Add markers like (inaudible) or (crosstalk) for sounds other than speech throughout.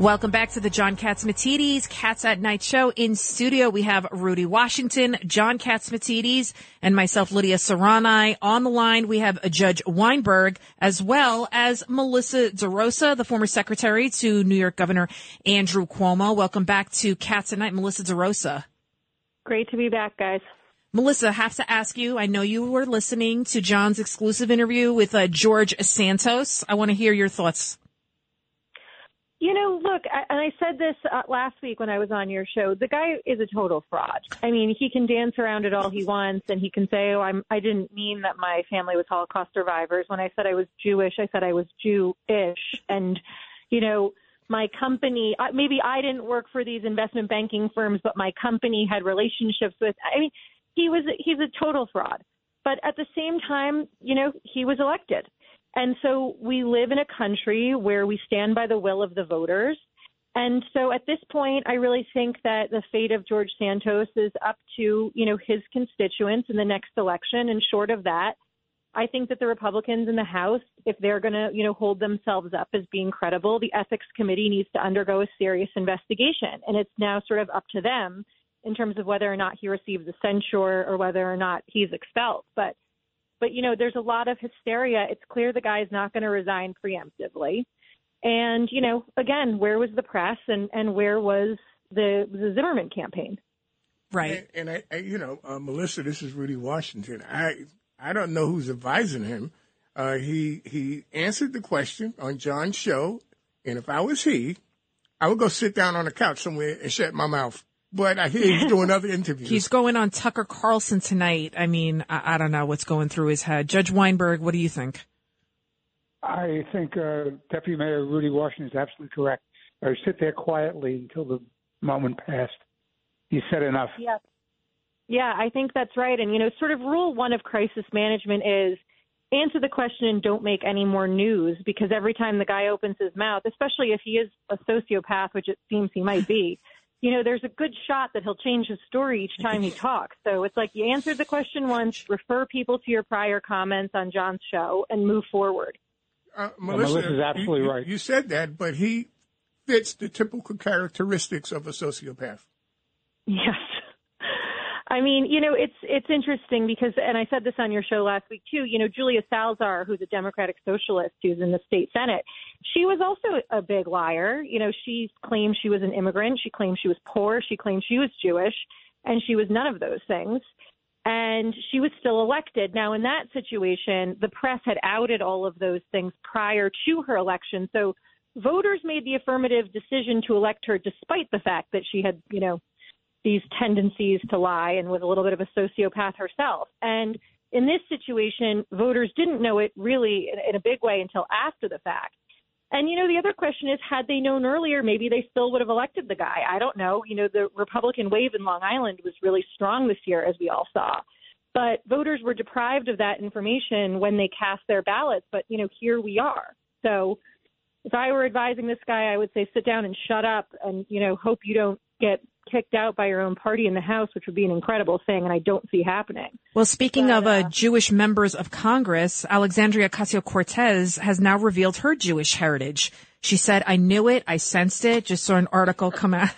Welcome back to the John Catsimatidis Cats at Night show. In studio, we have Rudy Washington, John Catsimatidis, and myself, Lydia Serrani. On the line, we have Judge Weinberg, as well as Melissa DeRosa, the former secretary to New York Governor Andrew Cuomo. Welcome back to Cats at Night, Melissa DeRosa. Great to be back, guys. Melissa, I have to ask you, I know you were listening to John's exclusive interview with uh, George Santos. I want to hear your thoughts. You know, look, I, and I said this uh, last week when I was on your show. The guy is a total fraud. I mean, he can dance around it all he wants, and he can say, "Oh, I'm. I didn't mean that my family was Holocaust survivors. When I said I was Jewish, I said I was Jewish." And, you know, my company. Maybe I didn't work for these investment banking firms, but my company had relationships with. I mean, he was. He's a total fraud. But at the same time, you know, he was elected. And so we live in a country where we stand by the will of the voters. And so at this point, I really think that the fate of George Santos is up to, you know, his constituents in the next election. And short of that, I think that the Republicans in the House, if they're going to, you know, hold themselves up as being credible, the Ethics Committee needs to undergo a serious investigation. And it's now sort of up to them in terms of whether or not he receives a censure or whether or not he's expelled. But but, you know, there's a lot of hysteria. It's clear the guy is not going to resign preemptively. And, you know, again, where was the press and, and where was the, the Zimmerman campaign? Right. And, and I, I, you know, uh, Melissa, this is Rudy Washington. I, I don't know who's advising him. Uh, he, he answered the question on John's show. And if I was he, I would go sit down on the couch somewhere and shut my mouth but I hear he's doing other interviews. he's going on Tucker Carlson tonight. I mean, I, I, don't know what's going through his head. Judge Weinberg, what do you think? I think uh, Deputy Mayor Rudy Washington is absolutely correct. Or sit there quietly until the moment passed. He said enough. Yeah. Yeah, I think that's right. And, you know, sort of rule one of crisis management is answer the question and don't make any more news because every time the guy opens his mouth, especially if he is a sociopath, which it seems he might be, (laughs) you know, there's a good shot that he'll change his story each time he (laughs) talks. So it's like you answered the question once, refer people to your prior comments on John's show, and move forward. Uh, Melissa, Melissa's absolutely you, right. You said that, but he fits the typical characteristics of a sociopath. Yes. I mean, you know, it's it's interesting because, and I said this on your show last week too. You know, Julia Salazar, who's a Democratic socialist who's in the state senate, she was also a big liar. You know, she claimed she was an immigrant. She claimed she was poor. She claimed she was Jewish, and she was none of those things. And she was still elected. Now, in that situation, the press had outed all of those things prior to her election. So voters made the affirmative decision to elect her despite the fact that she had, you know, these tendencies to lie and was a little bit of a sociopath herself. And in this situation, voters didn't know it really in, a big way until after the fact. And, you know, the other question is had they known earlier, maybe they still would have elected the guy. I don't know. You know, the Republican wave in Long Island was really strong this year, as we all saw. But voters were deprived of that information when they cast their ballots. But, you know, here we are. So if I were advising this guy, I would say sit down and shut up and, you know, hope you don't get kicked out by your own party in the House, which would be an incredible thing, and I don't see happening. Well, speaking but, of uh, uh, Jewish members of Congress, Alexandria Ocasio Cortez has now revealed her Jewish heritage. She said, I knew it, I sensed it, just saw an article come out.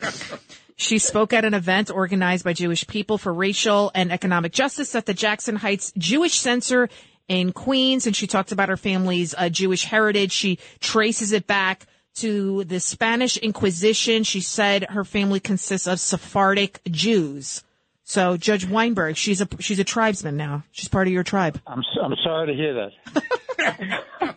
(laughs) she spoke at an event organized by Jewish people for racial and economic justice at the Jackson Heights Jewish Center in Queens, and she talked about her family's uh, Jewish heritage. She traces it back to the Spanish Inquisition. She said her family consists of Sephardic Jews. So Judge Weinberg, she's a she's a tribesman now. She's part of your tribe. I'm I'm sorry to hear that. (laughs)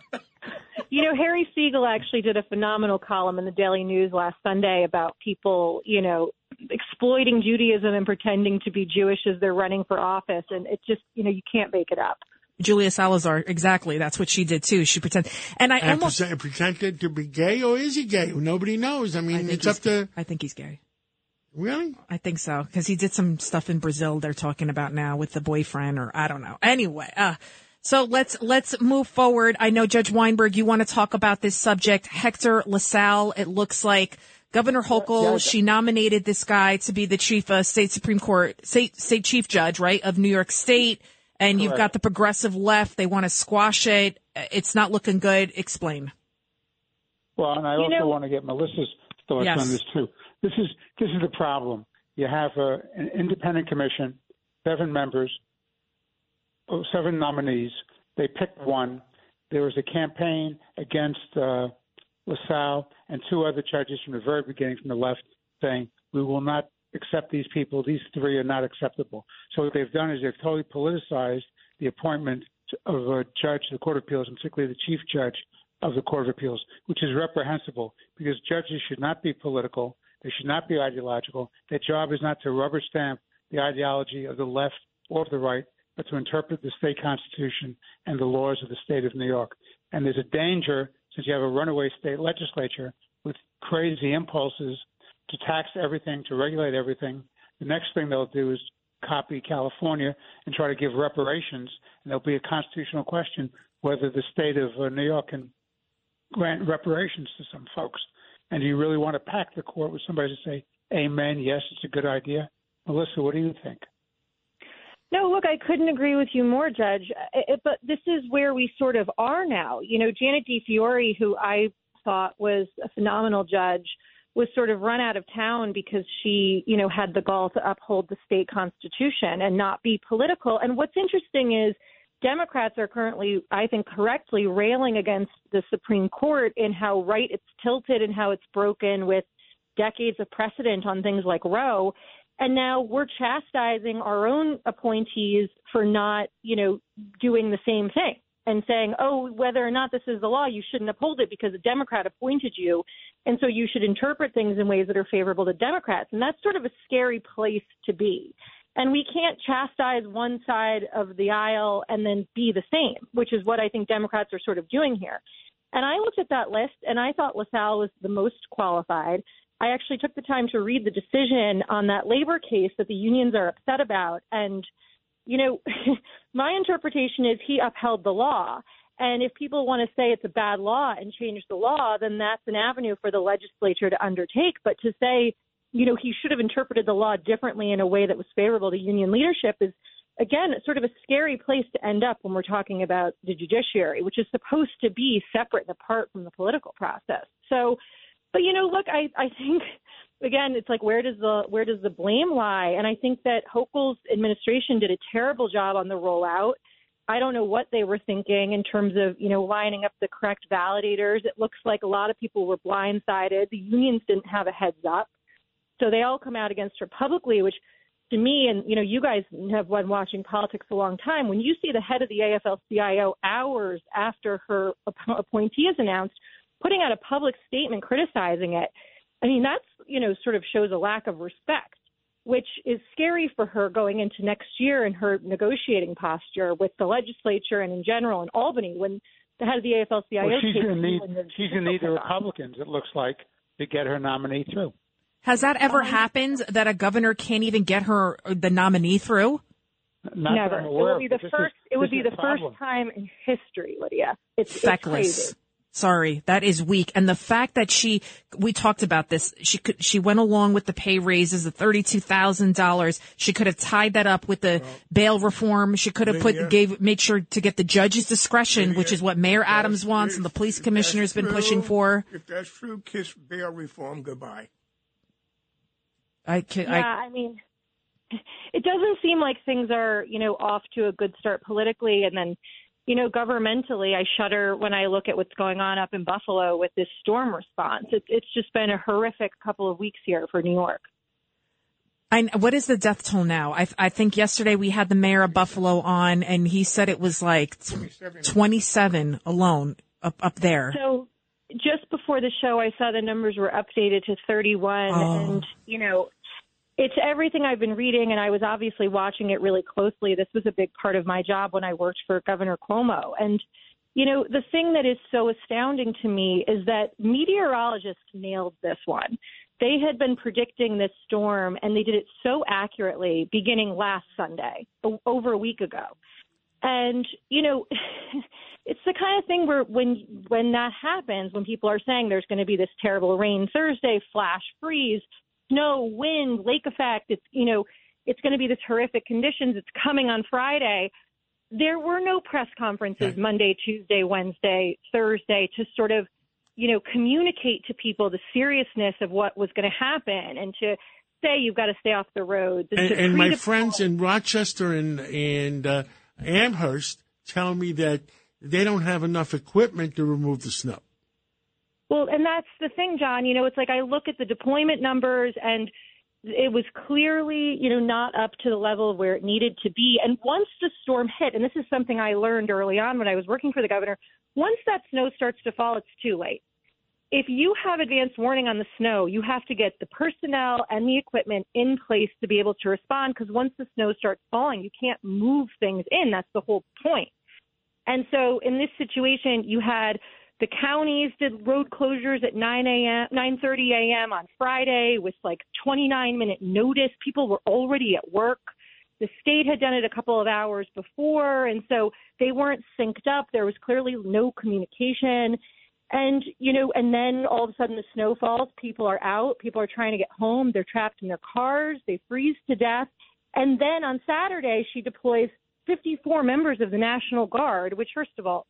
you know, Harry Siegel actually did a phenomenal column in the Daily News last Sunday about people, you know, exploiting Judaism and pretending to be Jewish as they're running for office, and it just, you know, you can't make it up. Julia Salazar, exactly. That's what she did too. She pretended, and I and almost pretend, pretended to be gay, or is he gay? Nobody knows. I mean, I it's up to. I think he's gay. Really? I think so because he did some stuff in Brazil. They're talking about now with the boyfriend, or I don't know. Anyway, uh, so let's let's move forward. I know Judge Weinberg, you want to talk about this subject. Hector LaSalle. It looks like Governor Hochul. Yeah, she nominated this guy to be the chief uh, state Supreme Court state state chief judge, right, of New York State and you've got the progressive left. They want to squash it. It's not looking good. Explain. Well, and I You also know- want to get Melissa's thoughts Yes. on this too. This is this is the problem. You have a, an independent commission, seven members, seven nominees. They picked one. There was a campaign against uh, LaSalle and two other judges from the very beginning from the left saying, we will not accept these people. These three are not acceptable. So what they've done is they've totally politicized the appointment of a judge to the Court of Appeals, and particularly the chief judge of the Court of Appeals, which is reprehensible because judges should not be political. They should not be ideological. Their job is not to rubber stamp the ideology of the left or the right, but to interpret the state constitution and the laws of the state of New York. And there's a danger, since you have a runaway state legislature with crazy impulses to tax everything, to regulate everything. The next thing they'll do is copy California and try to give reparations. And there'll be a constitutional question whether the state of uh, New York can grant reparations to some folks. And do you really want to pack the court with somebody to say, Amen, yes, it's a good idea? Melissa, what do you think? No, look, I couldn't agree with you more, Judge. I- I- But this is where we sort of are now. You know, Janet DiFiore, who I thought was a phenomenal judge, was sort of run out of town because she, you know, had the gall to uphold the state constitution and not be political. And what's interesting is Democrats are currently, I think, correctly railing against the Supreme Court in how right it's tilted and how it's broken with decades of precedent on things like Roe. And now we're chastising our own appointees for not, you know, doing the same thing and saying, oh, whether or not this is the law, you shouldn't uphold it because a Democrat appointed you. And so you should interpret things in ways that are favorable to Democrats. And that's sort of a scary place to be. And we can't chastise one side of the aisle and then be the same, which is what I think Democrats are sort of doing here. And I looked at that list and I thought LaSalle was the most qualified. I actually took the time to read the decision on that labor case that the unions are upset about. And, you know, (laughs) my interpretation is he upheld the law. And if people want to say it's a bad law and change the law, then that's an avenue for the legislature to undertake. But to say, you know, he should have interpreted the law differently in a way that was favorable to union leadership is, again, sort of a scary place to end up when we're talking about the judiciary, which is supposed to be separate and apart from the political process. So, but you know, look, I I think again, it's like where does the where does the blame lie? And I think that Hochul's administration did a terrible job on the rollout. I don't know what they were thinking in terms of you know lining up the correct validators. It looks like a lot of people were blindsided. The unions didn't have a heads up, so they all come out against her publicly, which to me and you know you guys have been watching politics a long time. When you see the head of the AFL-CIO hours after her appointee is announced putting out a public statement criticizing it, I mean, that's, you know, sort of shows a lack of respect, which is scary for her going into next year in her negotiating posture with the legislature and in general in Albany when the head of the AFL-CIO Well, she's takes going to need when the she's going to need the officials are on. Republicans. It looks like to get her nominee through. Has that ever Um, happened that a governor can't even get her the nominee through? Not Never. It aware would be the first. is- it would be the a first time in history, Lydia. It's, it's Feckless. crazy. Sorry, that is weak. And the fact that she, we talked about this, she could, she went along with the pay raises, the $32,000. She could have tied that up with the bail reform. She could have put, Lydia. gave, make sure to get the judge's discretion, which is what Mayor Adams that's- wants and the police if commissioner's that's been pushing for. If that's true, kiss bail reform goodbye. I could, Yeah, I, I mean, it doesn't seem like things are, you know, off to a good start politically, and then, you know, governmentally, I shudder when I look at what's going on up in Buffalo with this storm response. It's it's just been a horrific couple of weeks here for New York. I, what is the death toll now? I, I think yesterday we had the mayor of Buffalo on and he said it was like 27. 27 alone up, up there. So just before the show, I saw the numbers were updated to 31, Oh. and you know, it's everything I've been reading, and I was obviously watching it really closely. This was a big part of my job when I worked for Governor Cuomo, and you know, the thing that is so astounding to me is that meteorologists nailed this one. They had been predicting this storm, and they did it so accurately beginning last Sunday, over a week ago. And you know, (laughs) it's the kind of thing where when when that happens, when people are saying there's going to be this terrible rain Thursday, flash freeze, snow, wind, lake effect, it's you know, it's going to be this horrific conditions. It's coming on Friday. There were no press conferences Monday, Tuesday, Wednesday, Thursday to sort of you know, communicate to people the seriousness of what was going to happen and to say you've got to stay off the roads. And, and my friends in Rochester and, and uh, Amherst tell me that they don't have enough equipment to remove the snow. Well, and that's the thing, John. You know, it's like I look at the deployment numbers and it was clearly, you know, not up to the level where it needed to be. And once the storm hit, and this is something I learned early on when I was working for the governor, once that snow starts to fall, it's too late. If you have advance warning on the snow, you have to get the personnel and the equipment in place to be able to respond because once the snow starts falling, you can't move things in. That's the whole point. And so in this situation, you had the counties did road closures at 9 a.m., 9:30 a.m. on Friday with like 29 minute notice. People were already at work. The state had done it a couple of hours before, and so they weren't synced up. There was clearly no communication. And, you know, and then all of a sudden the snow falls, people are out, people are trying to get home, they're trapped in their cars, they freeze to death. And then on Saturday, she deploys 54 members of the National Guard, which, first of all,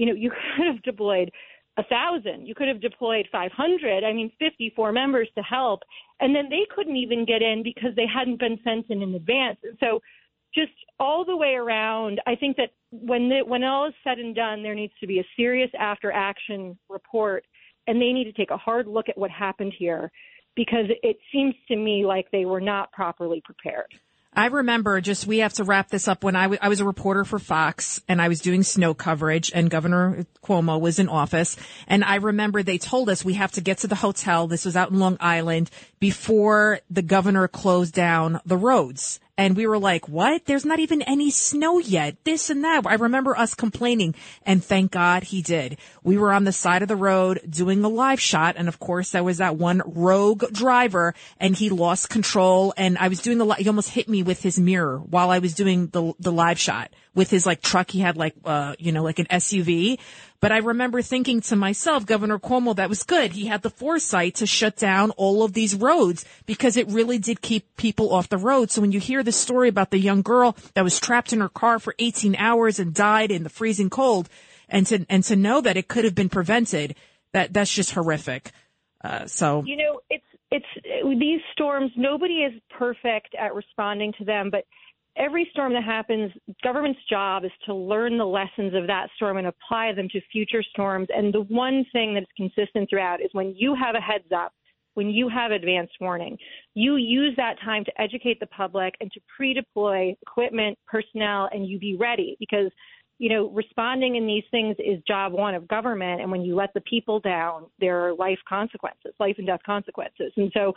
you know, you (laughs) could have deployed a thousand, you could have deployed 500. I mean, 54 members to help, and then they couldn't even get in because they hadn't been sent in in advance. And so, just all the way around, I think that when the, when all is said and done, there needs to be a serious after action report, and they need to take a hard look at what happened here because it seems to me like they were not properly prepared. I remember just, we have to wrap this up when I, w- I was a reporter for Fox and I was doing snow coverage and Governor Cuomo was in office. And I remember they told us we have to get to the hotel. This was out in Long Island before the governor closed down the roads. And we were like, what? There's not even any snow yet. This and that. I remember us complaining and thank God he did. We were on the side of the road doing a live shot. And of course, there was that one rogue driver and he lost control. And I was doing the, he almost hit me with his mirror while I was doing the, the live shot with his like truck. He had like, uh, you know, like an SUV. But I remember thinking to myself, Governor Cuomo, that was good. He had the foresight to shut down all of these roads because it really did keep people off the road. So when you hear the story about the young girl that was trapped in her car for 18 hours and died in the freezing cold and to, and to know that it could have been prevented, that, that's just horrific. Uh, so. You know, it's, it's these storms, nobody is perfect at responding to them, but every storm that happens, government's job is to learn the lessons of that storm and apply them to future storms. And the one thing that's consistent throughout is when you have a heads up, when you have advanced warning, you use that time to educate the public and to pre-deploy equipment, personnel, and you be ready because you know, responding in these things is job one of government. And when you let the people down, there are life consequences, life and death consequences. And so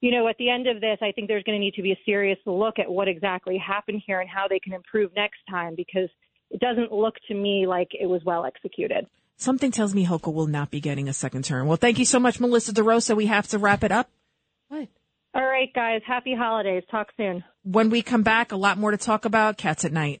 you know, at the end of this, I think there's going to need to be a serious look at what exactly happened here and how they can improve next time because it doesn't look to me like it was well executed. Something tells me Hochul will not be getting a second term. Well, thank you so much, Melissa DeRosa. We have to wrap it up. What? All right, guys. Happy holidays. Talk soon. When we come back, a lot more to talk about. Cats at night.